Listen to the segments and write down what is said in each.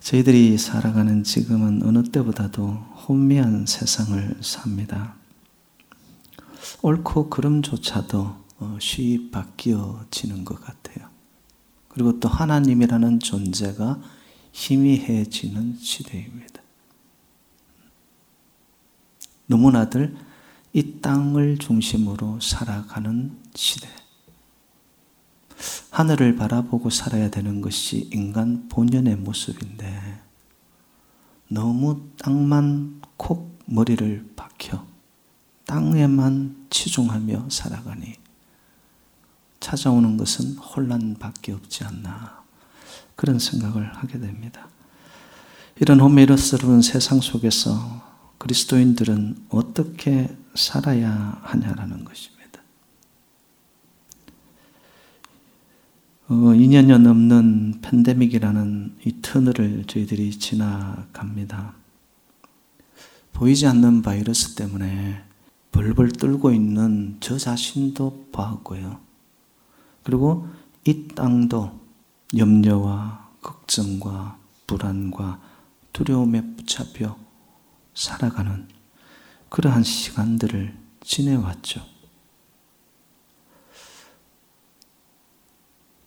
저희들이 살아가는 지금은 어느 때보다도 혼미한 세상을 삽니다. 옳고 그름조차도 어, 쉬이 바뀌어지는 것 같아요. 그리고 또 하나님이라는 존재가 희미해지는 시대입니다. 너무나들 이 땅을 중심으로 살아가는 시대. 하늘을 바라보고 살아야 되는 것이 인간 본연의 모습인데 너무 땅만 콕 머리를 박혀 땅에만 치중하며 살아가니 찾아오는 것은 혼란밖에 없지 않나 그런 생각을 하게 됩니다. 이런 호미러스러운 세상 속에서 그리스도인들은 어떻게 살아야 하냐라는 것입니다. 어, 2년여 넘는 팬데믹이라는 이 터널을 저희들이 지나갑니다. 보이지 않는 바이러스 때문에 벌벌 떨고 있는 저 자신도 봤고요. 그리고 이 땅도 염려와 걱정과 불안과 두려움에 붙잡혀 살아가는 그러한 시간들을 지내왔죠.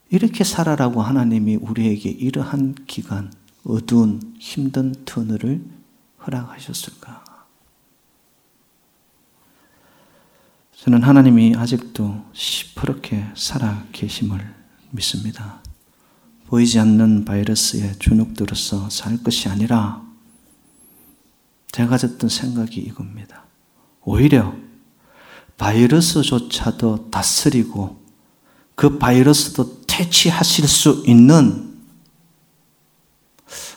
이렇게 살아라고 하나님이 우리에게 이러한 기간, 어두운 힘든 터널을 허락하셨을까? 저는 하나님이 아직도 시퍼렇게 살아 계심을 믿습니다. 보이지 않는 바이러스의 주눅들어서 살 것이 아니라 제가 가졌던 생각이 이겁니다. 오히려 바이러스조차도 다스리고 그 바이러스도 퇴치하실 수 있는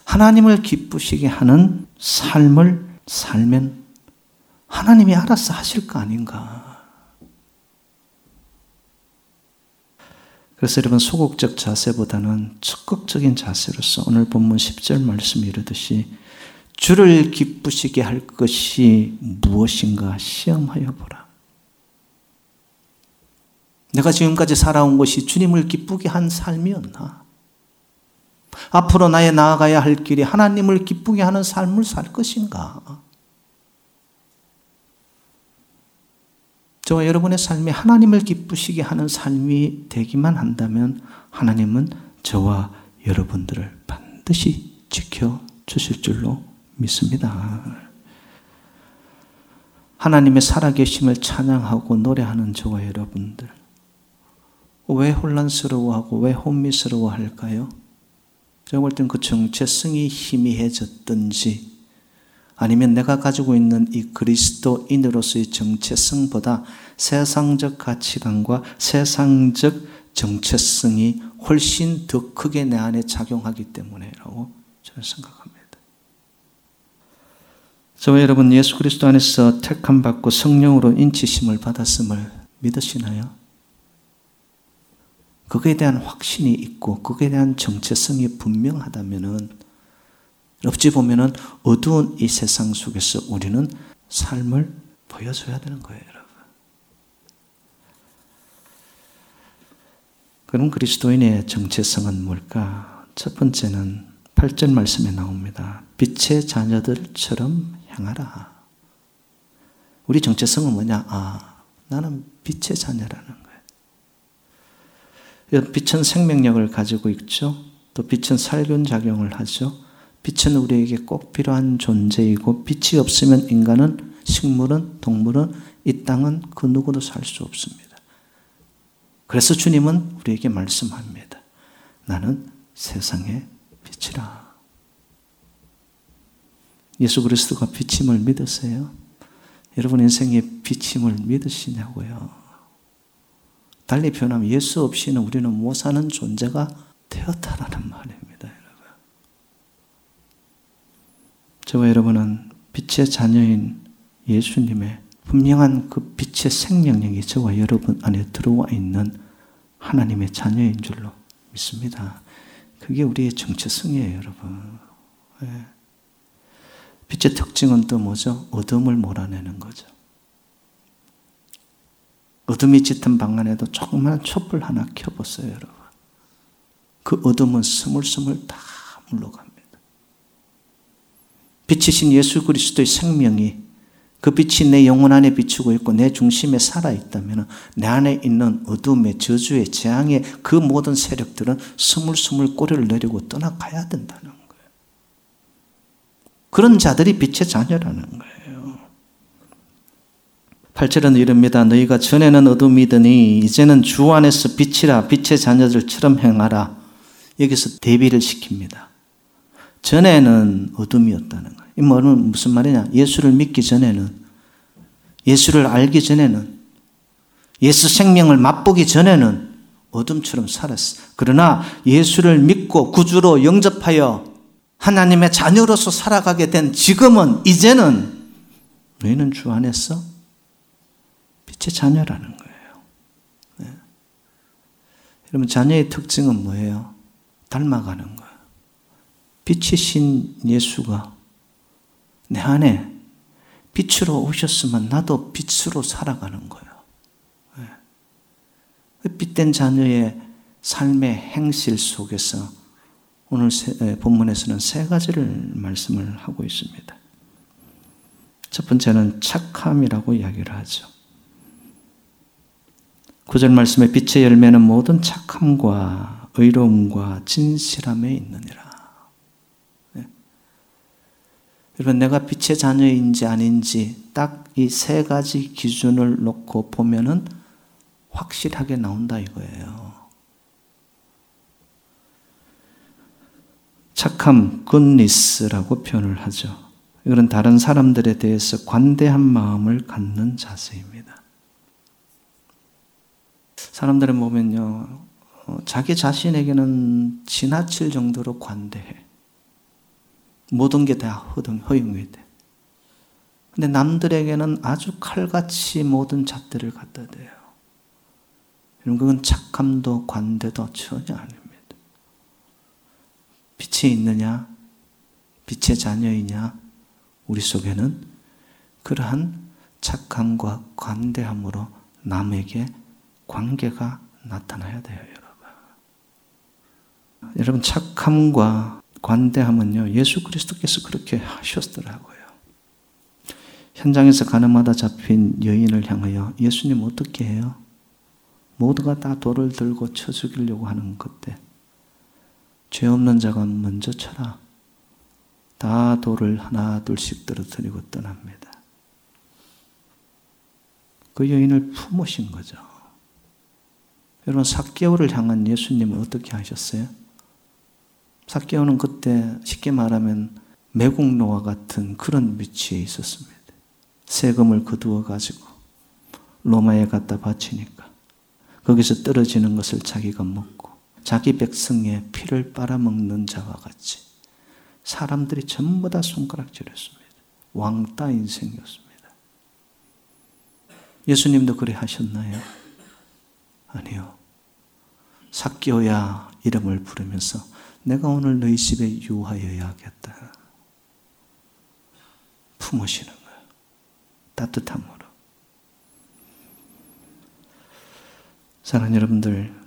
하나님을 기쁘시게 하는 삶을 살면 하나님이 알아서 하실 거 아닌가. 그래서 여러분 소극적 자세보다는 적극적인 자세로서 오늘 본문 10절 말씀이 이르듯이 주를 기쁘시게 할 것이 무엇인가 시험하여 보라. 내가 지금까지 살아온 것이 주님을 기쁘게 한 삶이었나? 앞으로 나의 나아가야 할 길이 하나님을 기쁘게 하는 삶을 살 것인가? 저와 여러분의 삶이 하나님을 기쁘시게 하는 삶이 되기만 한다면 하나님은 저와 여러분들을 반드시 지켜 주실 줄로 믿습니다. 하나님의 살아계심을 찬양하고 노래하는 저와 여러분들. 왜 혼란스러워하고 왜 혼미스러워 할까요? 제가 볼 땐 그 정체성이 희미해졌든지 아니면 내가 가지고 있는 이 그리스도인으로서의 정체성보다 세상적 가치관과 세상적 정체성이 훨씬 더 크게 내 안에 작용하기 때문에라고 저는 생각합니다. 저와 여러분 예수 그리스도 안에서 택함 받고 성령으로 인치심을 받았음을 믿으시나요? 그거에 대한 확신이 있고 그거에 대한 정체성이 분명하다면은 어찌 보면은 어두운 이 세상 속에서 우리는 삶을 보여줘야 되는 거예요, 여러분. 그럼 그리스도인의 정체성은 뭘까? 첫 번째는 8절 말씀에 나옵니다. 빛의 자녀들처럼 향하라. 우리 정체성은 뭐냐? 아, 나는 빛의 자녀라는 빛은 생명력을 가지고 있죠. 또 빛은 살균 작용을 하죠. 빛은 우리에게 꼭 필요한 존재이고 빛이 없으면 인간은 식물은 동물은 이 땅은 그 누구도 살 수 없습니다. 그래서 주님은 우리에게 말씀합니다. 나는 세상의 빛이라. 예수 그리스도가 빛임을 믿으세요? 여러분 인생의 빛임을 믿으시냐고요? 달리 표현하면 예수 없이는 우리는 못 사는 존재가 되었다라는 말입니다, 여러분. 저와 여러분은 빛의 자녀인 예수님의 분명한 그 빛의 생명력이 저와 여러분 안에 들어와 있는 하나님의 자녀인 줄로 믿습니다. 그게 우리의 정체성이에요, 여러분. 네. 빛의 특징은 또 뭐죠? 어둠을 몰아내는 거죠. 어둠이 짙은 방 안에도 조그만 촛불 하나 켜보세요, 여러분. 그 어둠은 스물스물 다 물러갑니다. 빛이신 예수 그리스도의 생명이 그 빛이 내 영혼 안에 비추고 있고 내 중심에 살아 있다면 내 안에 있는 어둠의 저주의 재앙의 그 모든 세력들은 스물스물 꼬리를 내리고 떠나가야 된다는 거예요. 그런 자들이 빛의 자녀라는 거예요. 8절은 이릅니다. 너희가 전에는 어둠이더니 이제는 주 안에서 빛이라 빛의 자녀들처럼 행하라. 여기서 대비를 시킵니다. 전에는 어둠이었다는 거예요. 이 말은 무슨 말이냐? 예수를 믿기 전에는, 예수를 알기 전에는, 예수 생명을 맛보기 전에는 어둠처럼 살았어. 그러나 예수를 믿고 구주로 영접하여 하나님의 자녀로서 살아가게 된 지금은, 이제는 너희는 주 안에서 빛의 자녀라는 거예요. 네. 여러분, 자녀의 특징은 뭐예요? 닮아가는 거예요. 빛이신 예수가 내 안에 빛으로 오셨으면 나도 빛으로 살아가는 거예요. 네. 그 빛된 자녀의 삶의 행실 속에서 오늘 본문에서는 세 가지를 말씀을 하고 있습니다. 첫 번째는 착함이라고 이야기를 하죠. 구절 말씀에 빛의 열매는 모든 착함과 의로움과 진실함에 있느니라. 여러분, 내가 빛의 자녀인지 아닌지 딱 이 세 가지 기준을 놓고 보면은 확실하게 나온다 이거예요. 착함, 굿니스라고 표현을 하죠. 이건 다른 사람들에 대해서 관대한 마음을 갖는 자세입니다. 사람들을 보면요, 어, 자기 자신에게는 지나칠 정도로 관대해. 모든 게 다 허용이 돼. 근데 남들에게는 아주 칼같이 모든 잣들을 갖다 대요. 여러분, 그건 착함도 관대도 전혀 아닙니다. 빛이 있느냐? 빛의 자녀이냐? 우리 속에는 그러한 착함과 관대함으로 남에게 관계가 나타나야 돼요, 여러분. 여러분, 착함과 관대함은요, 예수 그리스도께서 그렇게 하셨더라고요. 현장에서 가늠하다 잡힌 여인을 향하여 예수님 어떻게 해요? 모두가 다 돌을 들고 쳐 죽이려고 하는 그때, 죄 없는 자가 먼저 쳐라. 다 돌을 하나 둘씩 떨어뜨리고 떠납니다. 그 여인을 품으신 거죠. 여러분, 사개월을 향한 예수님은 어떻게 하셨어요? 사개오는 그때 쉽게 말하면 매국노와 같은 그런 위치에 있었습니다. 세금을 거두어 가지고 로마에 갖다 바치니까 거기서 떨어지는 것을 자기가 먹고 자기 백성의 피를 빨아먹는 자와 같이 사람들이 전부 다 손가락질했습니다. 왕따 인생이었습니다. 예수님도 그래 하셨나요? 아니요. 사개오야 이름을 부르면서 내가 오늘 너희 집에 유하여야겠다. 품으시는 거예요. 따뜻함으로. 사랑하는 여러분들,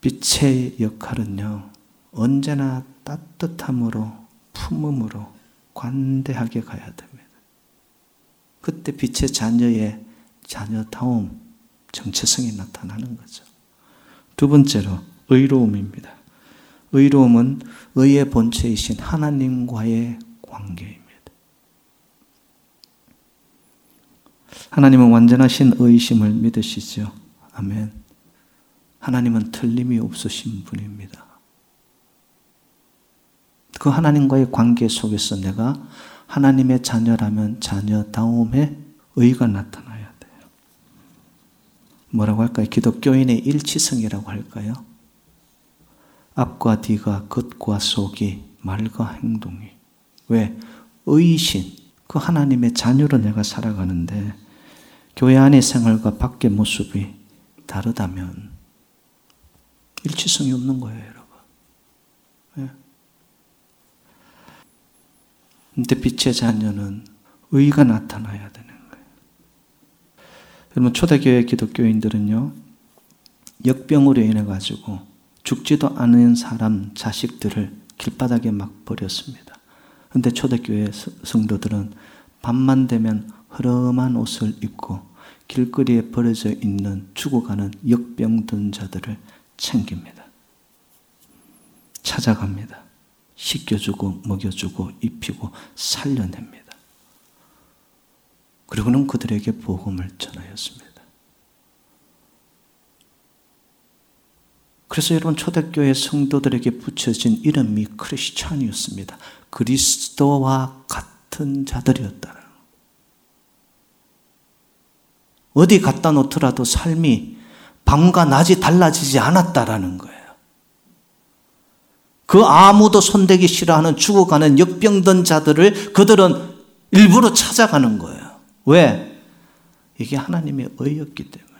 빛의 역할은요, 언제나 따뜻함으로, 품음으로, 관대하게 가야 됩니다. 그때 빛의 자녀의 자녀다움, 정체성이 나타나는 거죠. 두 번째로, 의로움입니다. 의로움은 의의 본체이신 하나님과의 관계입니다. 하나님은 완전하신 의심을 믿으시죠. 아멘. 하나님은 틀림이 없으신 분입니다. 그 하나님과의 관계 속에서 내가 하나님의 자녀라면 자녀다움의 의가 나타나야 돼요. 뭐라고 할까요? 기독교인의 일치성이라고 할까요? 앞과 뒤가 겉과 속이 말과 행동이 왜 의신 그 하나님의 자녀로 내가 살아가는데 교회 안의 생활과 밖의 모습이 다르다면 일치성이 없는 거예요, 여러분. 네. 근데 빛의 자녀는 의가 나타나야 되는. 여러분 초대교회 기독교인들은요 역병으로 인해 가지고 죽지도 않은 사람 자식들을 길바닥에 막 버렸습니다. 근데 초대교회 성도들은 밤만 되면 허름한 옷을 입고 길거리에 버려져 있는 죽어가는 역병든 자들을 챙깁니다. 찾아갑니다. 씻겨주고 먹여주고 입히고 살려냅니다. 그리고는 그들에게 복음을 전하였습니다. 그래서 여러분 초대교회 성도들에게 붙여진 이름이 크리스찬이었습니다. 그리스도와 같은 자들이었다는 어디 갖다 놓더라도 삶이 밤과 낮이 달라지지 않았다라는 거예요. 그 아무도 손대기 싫어하는 죽어가는 역병든 자들을 그들은 일부러 찾아가는 거예요. 왜? 이게 하나님의 의였기 때문에.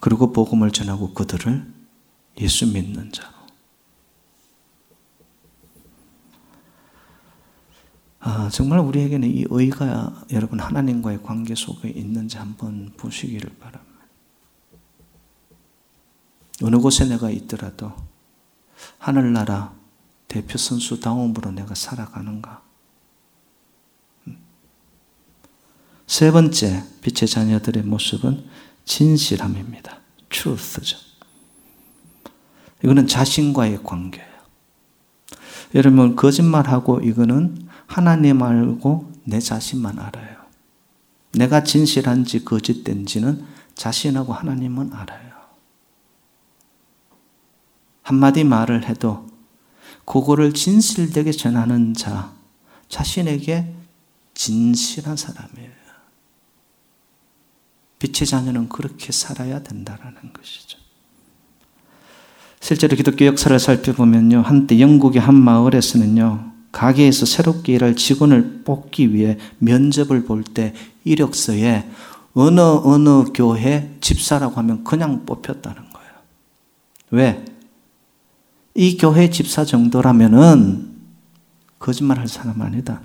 그리고 복음을 전하고 그들을 예수 믿는 자로. 아, 정말 우리에게는 이 의가 여러분 하나님과의 관계 속에 있는지 한번 보시기를 바랍니다. 어느 곳에 내가 있더라도 하늘나라 대표 선수 다음으로 내가 살아가는가? 음. 세 번째 빛의 자녀들의 모습은 진실함입니다. truth죠. 이거는 자신과의 관계예요. 여러분 거짓말하고 이거는 하나님 알고 내 자신만 알아요. 내가 진실한지 거짓된지는 자신하고 하나님은 알아요. 한마디 말을 해도 그거를 진실되게 전하는 자, 자신에게 진실한 사람이에요. 빛의 자녀는 그렇게 살아야 된다라는 것이죠. 실제로 기독교 역사를 살펴보면요. 한때 영국의 한 마을에서는요. 가게에서 새롭게 일할 직원을 뽑기 위해 면접을 볼 때 이력서에 어느 어느 교회 집사라고 하면 그냥 뽑혔다는 거예요. 왜? 이 교회 집사 정도라면은 거짓말 할 사람 아니다.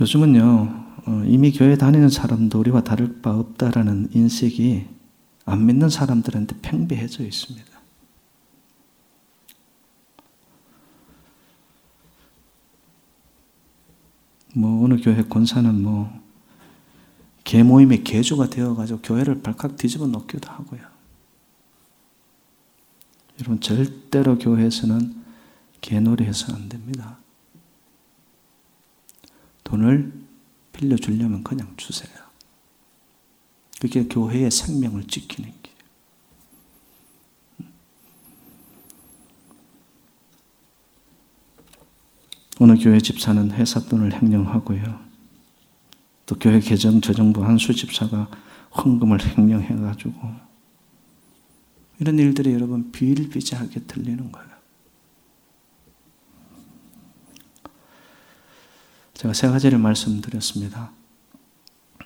요즘은요, 어, 이미 교회 다니는 사람도 우리와 다를 바 없다라는 인식이 안 믿는 사람들한테 팽배해져 있습니다. 뭐, 어느 교회 권사는 뭐, 개 모임의 개주가 되어가지고 교회를 발칵 뒤집어 놓기도 하고요. 여러분, 절대로 교회에서는 개놀이 해서 안 됩니다. 돈을 빌려주려면 그냥 주세요. 그게 교회의 생명을 지키는 길. 어느 교회 집사는 회사 돈을 횡령하고요. 또 교회 개정 저정부 한 수 집사가 헌금을 횡령해가지고 이런 일들이 여러분 비일비재하게 들리는 거예요. 제가 세 가지를 말씀드렸습니다.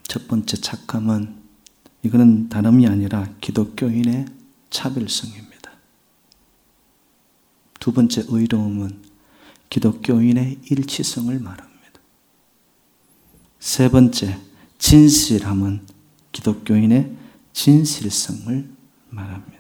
첫 번째 착함은 이거는 다름이 아니라 기독교인의 차별성입니다. 두 번째 의로움은 기독교인의 일치성을 말합니다. 세 번째, 진실함은 기독교인의 진실성을 말합니다.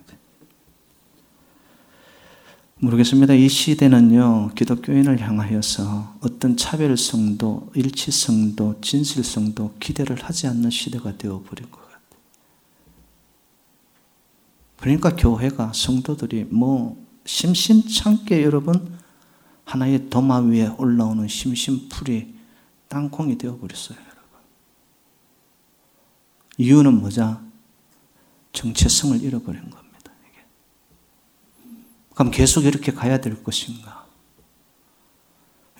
모르겠습니다. 이 시대는요, 기독교인을 향하여서 어떤 차별성도, 일치성도, 진실성도 기대를 하지 않는 시대가 되어버린 것 같아요. 그러니까 교회가, 성도들이 뭐, 심심찮게 여러분, 하나의 도마 위에 올라오는 심심풀이, 땅콩이 되어버렸어요, 여러분. 이유는 뭐죠? 정체성을 잃어버린 겁니다. 이게. 그럼 계속 이렇게 가야 될 것인가?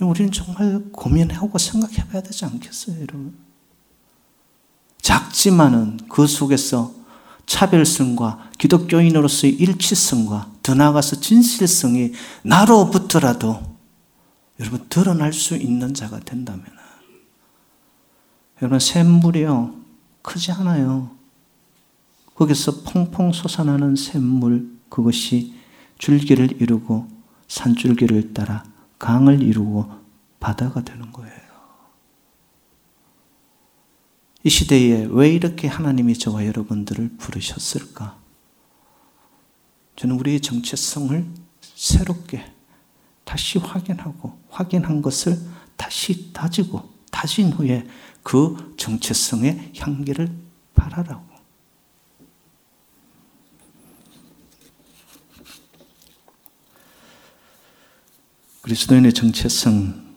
우리는 정말 고민하고 생각해 봐야 되지 않겠어요, 여러분? 작지만은 그 속에서 차별성과 기독교인으로서의 일치성과 더 나아가서 진실성이 나로부터라도 여러분 드러날 수 있는 자가 된다면 여러분, 샘물이요. 크지 않아요. 거기서 퐁퐁 솟아나는 샘물, 그것이 줄기를 이루고 산줄기를 따라 강을 이루고 바다가 되는 거예요. 이 시대에 왜 이렇게 하나님이 저와 여러분들을 부르셨을까? 저는 우리의 정체성을 새롭게 다시 확인하고 확인한 것을 다시 다지고 다진 후에 그 정체성의 향기를 바라라고. 그리스도인의 정체성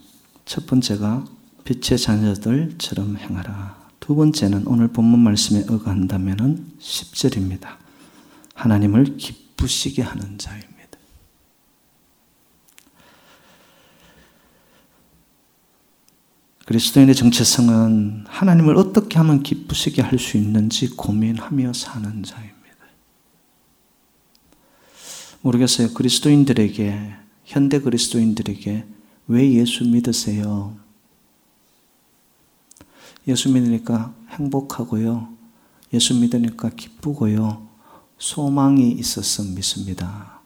첫 번째가 빛의 자녀들처럼 행하라. 두 번째는 오늘 본문 말씀에 의거한다면 10절입니다. 하나님을 기쁘시게 하는 자입니다. 그리스도인의 정체성은 하나님을 어떻게 하면 기쁘시게 할 수 있는지 고민하며 사는 자입니다. 모르겠어요. 그리스도인들에게, 현대 그리스도인들에게 왜 예수 믿으세요? 예수 믿으니까 행복하고요. 예수 믿으니까 기쁘고요. 소망이 있어서 믿습니다.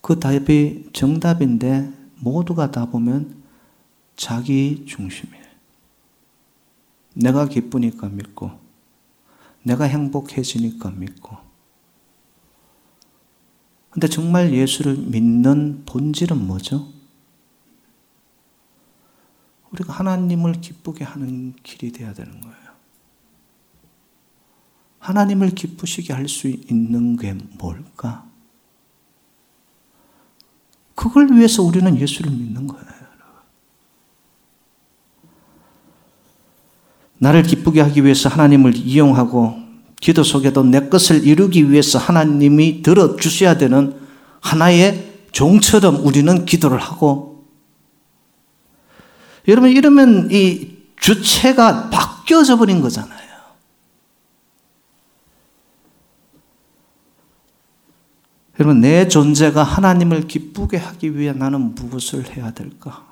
그 답이 정답인데 모두가 다 보면 자기 중심이에요. 내가 기쁘니까 믿고, 내가 행복해지니까 믿고. 근데 정말 예수를 믿는 본질은 뭐죠? 우리가 하나님을 기쁘게 하는 길이 되어야 되는 거예요. 하나님을 기쁘시게 할 수 있는 게 뭘까? 그걸 위해서 우리는 예수를 믿는 거예요. 나를 기쁘게 하기 위해서 하나님을 이용하고 기도 속에도 내 것을 이루기 위해서 하나님이 들어주셔야 되는 하나의 종처럼 우리는 기도를 하고 여러분 이러면 이 주체가 바뀌어져 버린 거잖아요. 여러분 내 존재가 하나님을 기쁘게 하기 위해 나는 무엇을 해야 될까?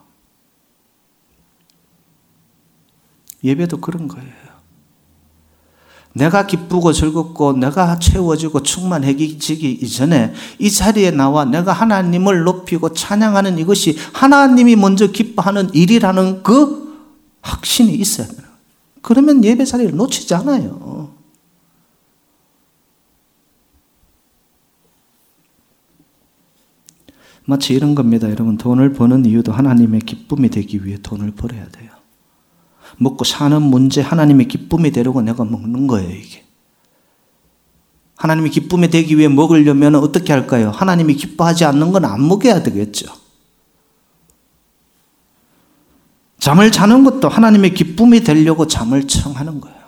예배도 그런 거예요. 내가 기쁘고 즐겁고 내가 채워지고 충만해지기 이전에 이 자리에 나와 내가 하나님을 높이고 찬양하는 이것이 하나님이 먼저 기뻐하는 일이라는 그 확신이 있어야 돼요. 그러면 예배 자리를 놓치지 않아요. 마치 이런 겁니다. 여러분, 돈을 버는 이유도 하나님의 기쁨이 되기 위해 돈을 벌어야 돼요. 먹고 사는 문제 하나님의 기쁨이 되려고 내가 먹는 거예요, 이게. 하나님의 기쁨이 되기 위해 먹으려면 어떻게 할까요? 하나님이 기뻐하지 않는 건 안 먹여야 되겠죠. 잠을 자는 것도 하나님의 기쁨이 되려고 잠을 청하는 거예요.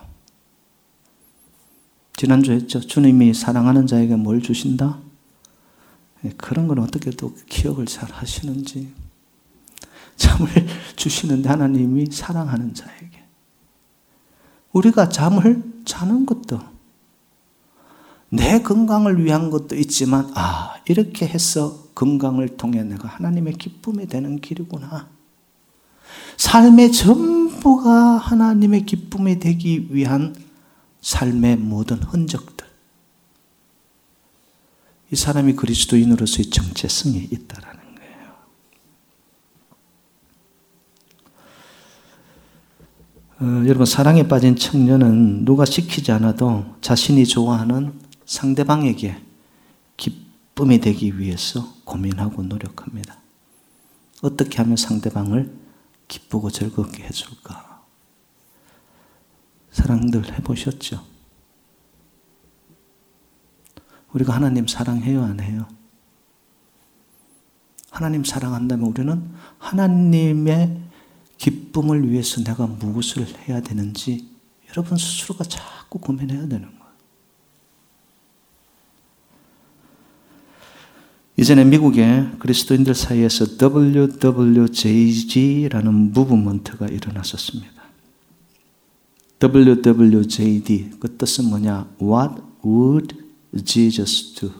지난주 했죠. 주님이 사랑하는 자에게 뭘 주신다? 네, 그런 건 어떻게 또 기억을 잘 하시는지. 잠을 주시는데 하나님이 사랑하는 자에게. 우리가 잠을 자는 것도 내 건강을 위한 것도 있지만, 아, 이렇게 해서 건강을 통해 내가 하나님의 기쁨이 되는 길이구나. 삶의 전부가 하나님의 기쁨이 되기 위한 삶의 모든 흔적들. 이 사람이 그리스도인으로서의 정체성이 있다라는 어, 여러분 사랑에 빠진 청년은 누가 시키지 않아도 자신이 좋아하는 상대방에게 기쁨이 되기 위해서 고민하고 노력합니다. 어떻게 하면 상대방을 기쁘고 즐겁게 해줄까? 사랑들 해보셨죠? 우리가 하나님 사랑해요, 안 해요? 하나님 사랑한다면 우리는 하나님의 기쁨을 위해서 내가 무엇을 해야 되는지 여러분 스스로가 자꾸 고민해야 되는 거예요. 이전에 미국의 그리스도인들 사이에서 WWJG라는 무브먼트가 일어났었습니다. WWJD 그 뜻은 뭐냐? What would Jesus do?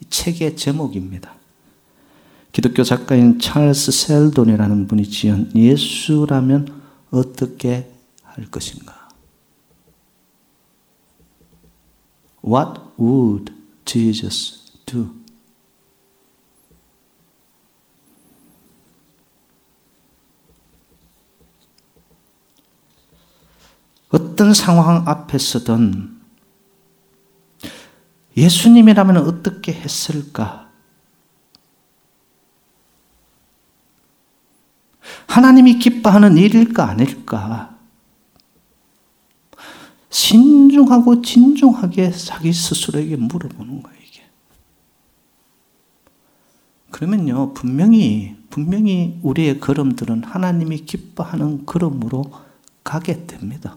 이 책의 제목입니다. 기독교 작가인 찰스 셀돈이라는 분이 지은 예수라면 어떻게 할 것인가? What would Jesus do? 어떤 상황 앞에서든 예수님이라면 어떻게 했을까? 하나님이 기뻐하는 일일까 아닐까? 신중하고 진중하게 자기 스스로에게 물어보는 거예요, 이게. 그러면요, 분명히, 분명히 우리의 걸음들은 하나님이 기뻐하는 걸음으로 가게 됩니다.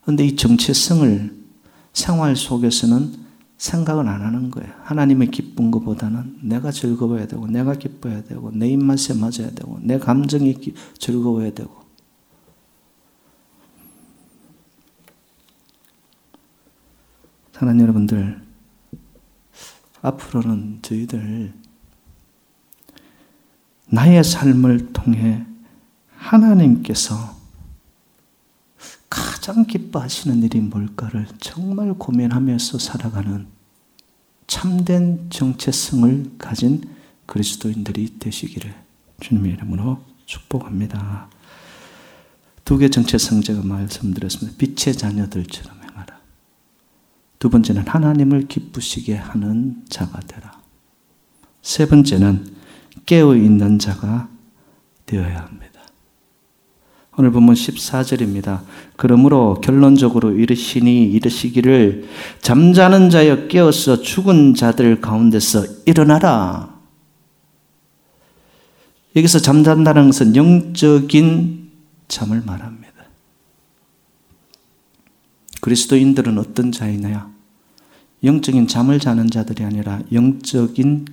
그런데 이 정체성을 생활 속에서는 생각을 안 하는 거예요. 하나님의 기쁜 것보다는 내가 즐거워야 되고, 내가 기뻐야 되고, 내 입맛에 맞아야 되고, 내 감정이 즐거워야 되고. 사랑하는 여러분들, 앞으로는 저희들 나의 삶을 통해 하나님께서 가장 기뻐하시는 일이 뭘까를 정말 고민하면서 살아가는 참된 정체성을 가진 그리스도인들이 되시기를 주님의 이름으로 축복합니다. 두 개 정체성 제가 말씀드렸습니다. 빛의 자녀들처럼 행하라. 두 번째는 하나님을 기쁘시게 하는 자가 되라. 세 번째는 깨어 있는 자가 되어야 합니다. 오늘 본문 14절입니다. 그러므로 결론적으로 이르시니 이르시기를 잠자는 자여 깨어서 죽은 자들 가운데서 일어나라. 여기서 잠잔다는 것은 영적인 잠을 말합니다. 그리스도인들은 어떤 자이냐? 영적인 잠을 자는 자들이 아니라 영적인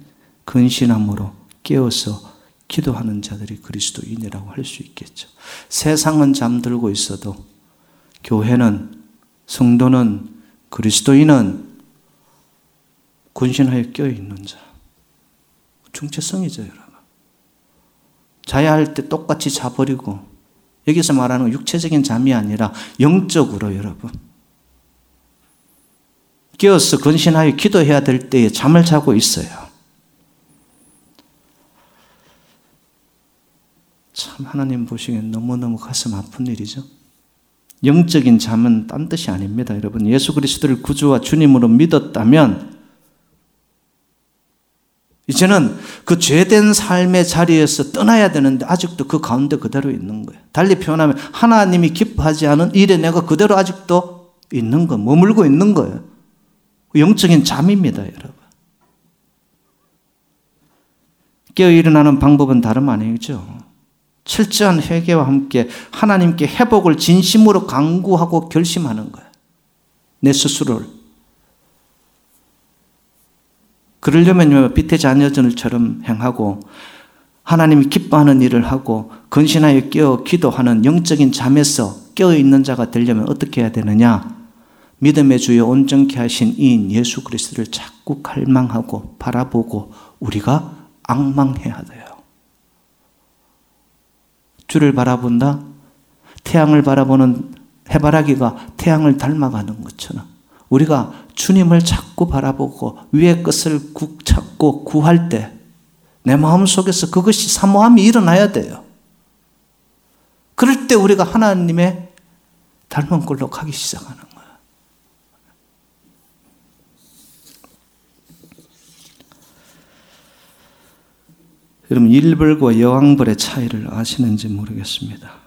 근신함으로 깨어서 기도하는 자들이 그리스도인이라고 할 수 있겠죠. 세상은 잠들고 있어도 교회는 성도는 그리스도인은 군신하여 껴 있는 자. 중체성이죠, 여러분. 자야 할 때 똑같이 자버리고 여기서 말하는 육체적인 잠이 아니라 영적으로 여러분. 깨어서 근신하여 기도해야 될 때에 잠을 자고 있어요. 참 하나님 보시기엔 너무너무 가슴 아픈 일이죠. 영적인 잠은 딴 뜻이 아닙니다. 여러분, 예수 그리스도를 구주와 주님으로 믿었다면 이제는 그 죄된 삶의 자리에서 떠나야 되는데 아직도 그 가운데 그대로 있는 거예요. 달리 표현하면 하나님이 기뻐하지 않은 일에 내가 그대로 아직도 있는 거, 머물고 있는 거예요. 영적인 잠입니다, 여러분. 깨어 일어나는 방법은 다름 아니죠. 철저한 회개와 함께 하나님께 회복을 진심으로 강구하고 결심하는 거예요. 내 스스로를. 그러려면 빛의 자녀들처럼 행하고 하나님이 기뻐하는 일을 하고 근신하여 깨어 기도하는 영적인 잠에서 깨어 있는 자가 되려면 어떻게 해야 되느냐? 믿음의 주여 온전케 하신 이인 예수 그리스도를 자꾸 갈망하고 바라보고 우리가 악망해야 돼요. 주를 바라본다? 태양을 바라보는 해바라기가 태양을 닮아가는 것처럼 우리가 주님을 자꾸 바라보고 위의 것을 찾고 구할 때 내 마음 속에서 그것이 사모함이 일어나야 돼요. 그럴 때 우리가 하나님의 닮은 꼴로 가기 시작하는 여러분 일벌과 여왕벌의 차이를 아시는지 모르겠습니다.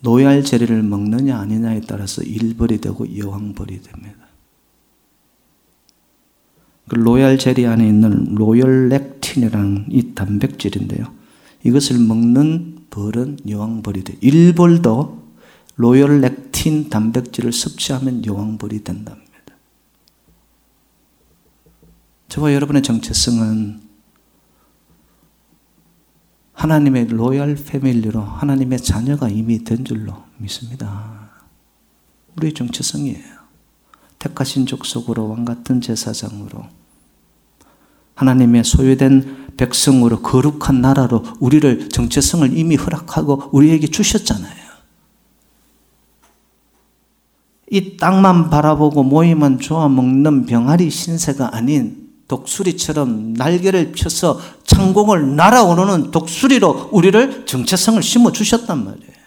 로얄 제리를 먹느냐 아니냐에 따라서 일벌이 되고 여왕벌이 됩니다. 그 로얄 제리 안에 있는 royalactin이라는 이 단백질인데요. 이것을 먹는 벌은 여왕벌이 돼. 일벌도 royalactin 단백질을 섭취하면 여왕벌이 된답니다. 저와 여러분의 정체성은 하나님의 로얄 패밀리로 하나님의 자녀가 이미 된 줄로 믿습니다. 우리의 정체성이에요. 택하신 족속으로 왕 같은 제사장으로 하나님의 소유된 백성으로 거룩한 나라로 우리를 정체성을 이미 허락하고 우리에게 주셨잖아요. 이 땅만 바라보고 모이만 좋아 먹는 병아리 신세가 아닌 독수리처럼 날개를 펴서 창공을 날아오르는 독수리로 우리를 정체성을 심어 주셨단 말이에요.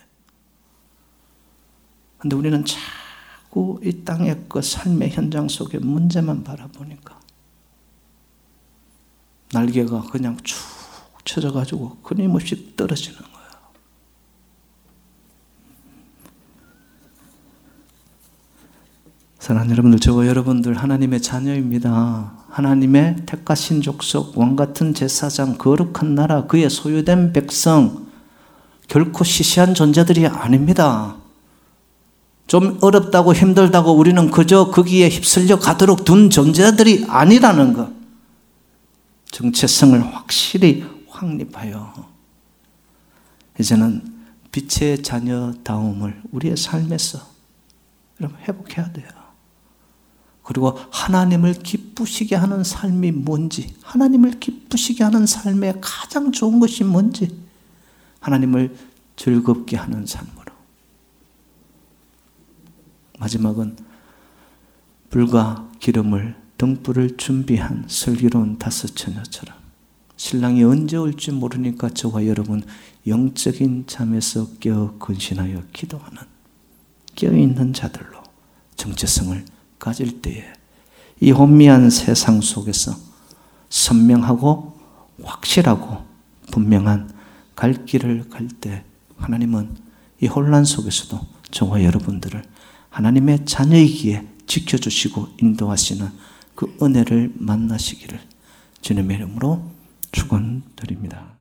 근데 우리는 자꾸 이 땅의 그 삶의 현장 속에 문제만 바라보니까 날개가 그냥 쭉 쳐져가지고 끊임없이 떨어지는 거예요. 사랑하는 여러분들, 저와 여러분들 하나님의 자녀입니다. 하나님의 택하신 족속, 왕 같은 제사장, 거룩한 나라, 그의 소유된 백성, 결코 시시한 존재들이 아닙니다. 좀 어렵다고 힘들다고 우리는 그저 거기에 휩쓸려 가도록 둔 존재들이 아니라는 것. 정체성을 확실히 확립하여 이제는 빛의 자녀다움을 우리의 삶에서 여러분 회복해야 돼요. 그리고 하나님을 기쁘시게 하는 삶이 뭔지, 하나님을 기쁘시게 하는 삶의 가장 좋은 것이 뭔지, 하나님을 즐겁게 하는 삶으로. 마지막은 불과 기름을 등불을 준비한 슬기로운 다섯 처녀처럼 신랑이 언제 올지 모르니까 저와 여러분 영적인 잠에서 깨어 근신하여 기도하는 깨어있는 자들로 정체성을 가질 때에 이 혼미한 세상 속에서 선명하고 확실하고 분명한 갈 길을 갈 때 하나님은 이 혼란 속에서도 저와 여러분들을 하나님의 자녀이기에 지켜주시고 인도하시는 그 은혜를 만나시기를 주님의 이름으로 축원드립니다.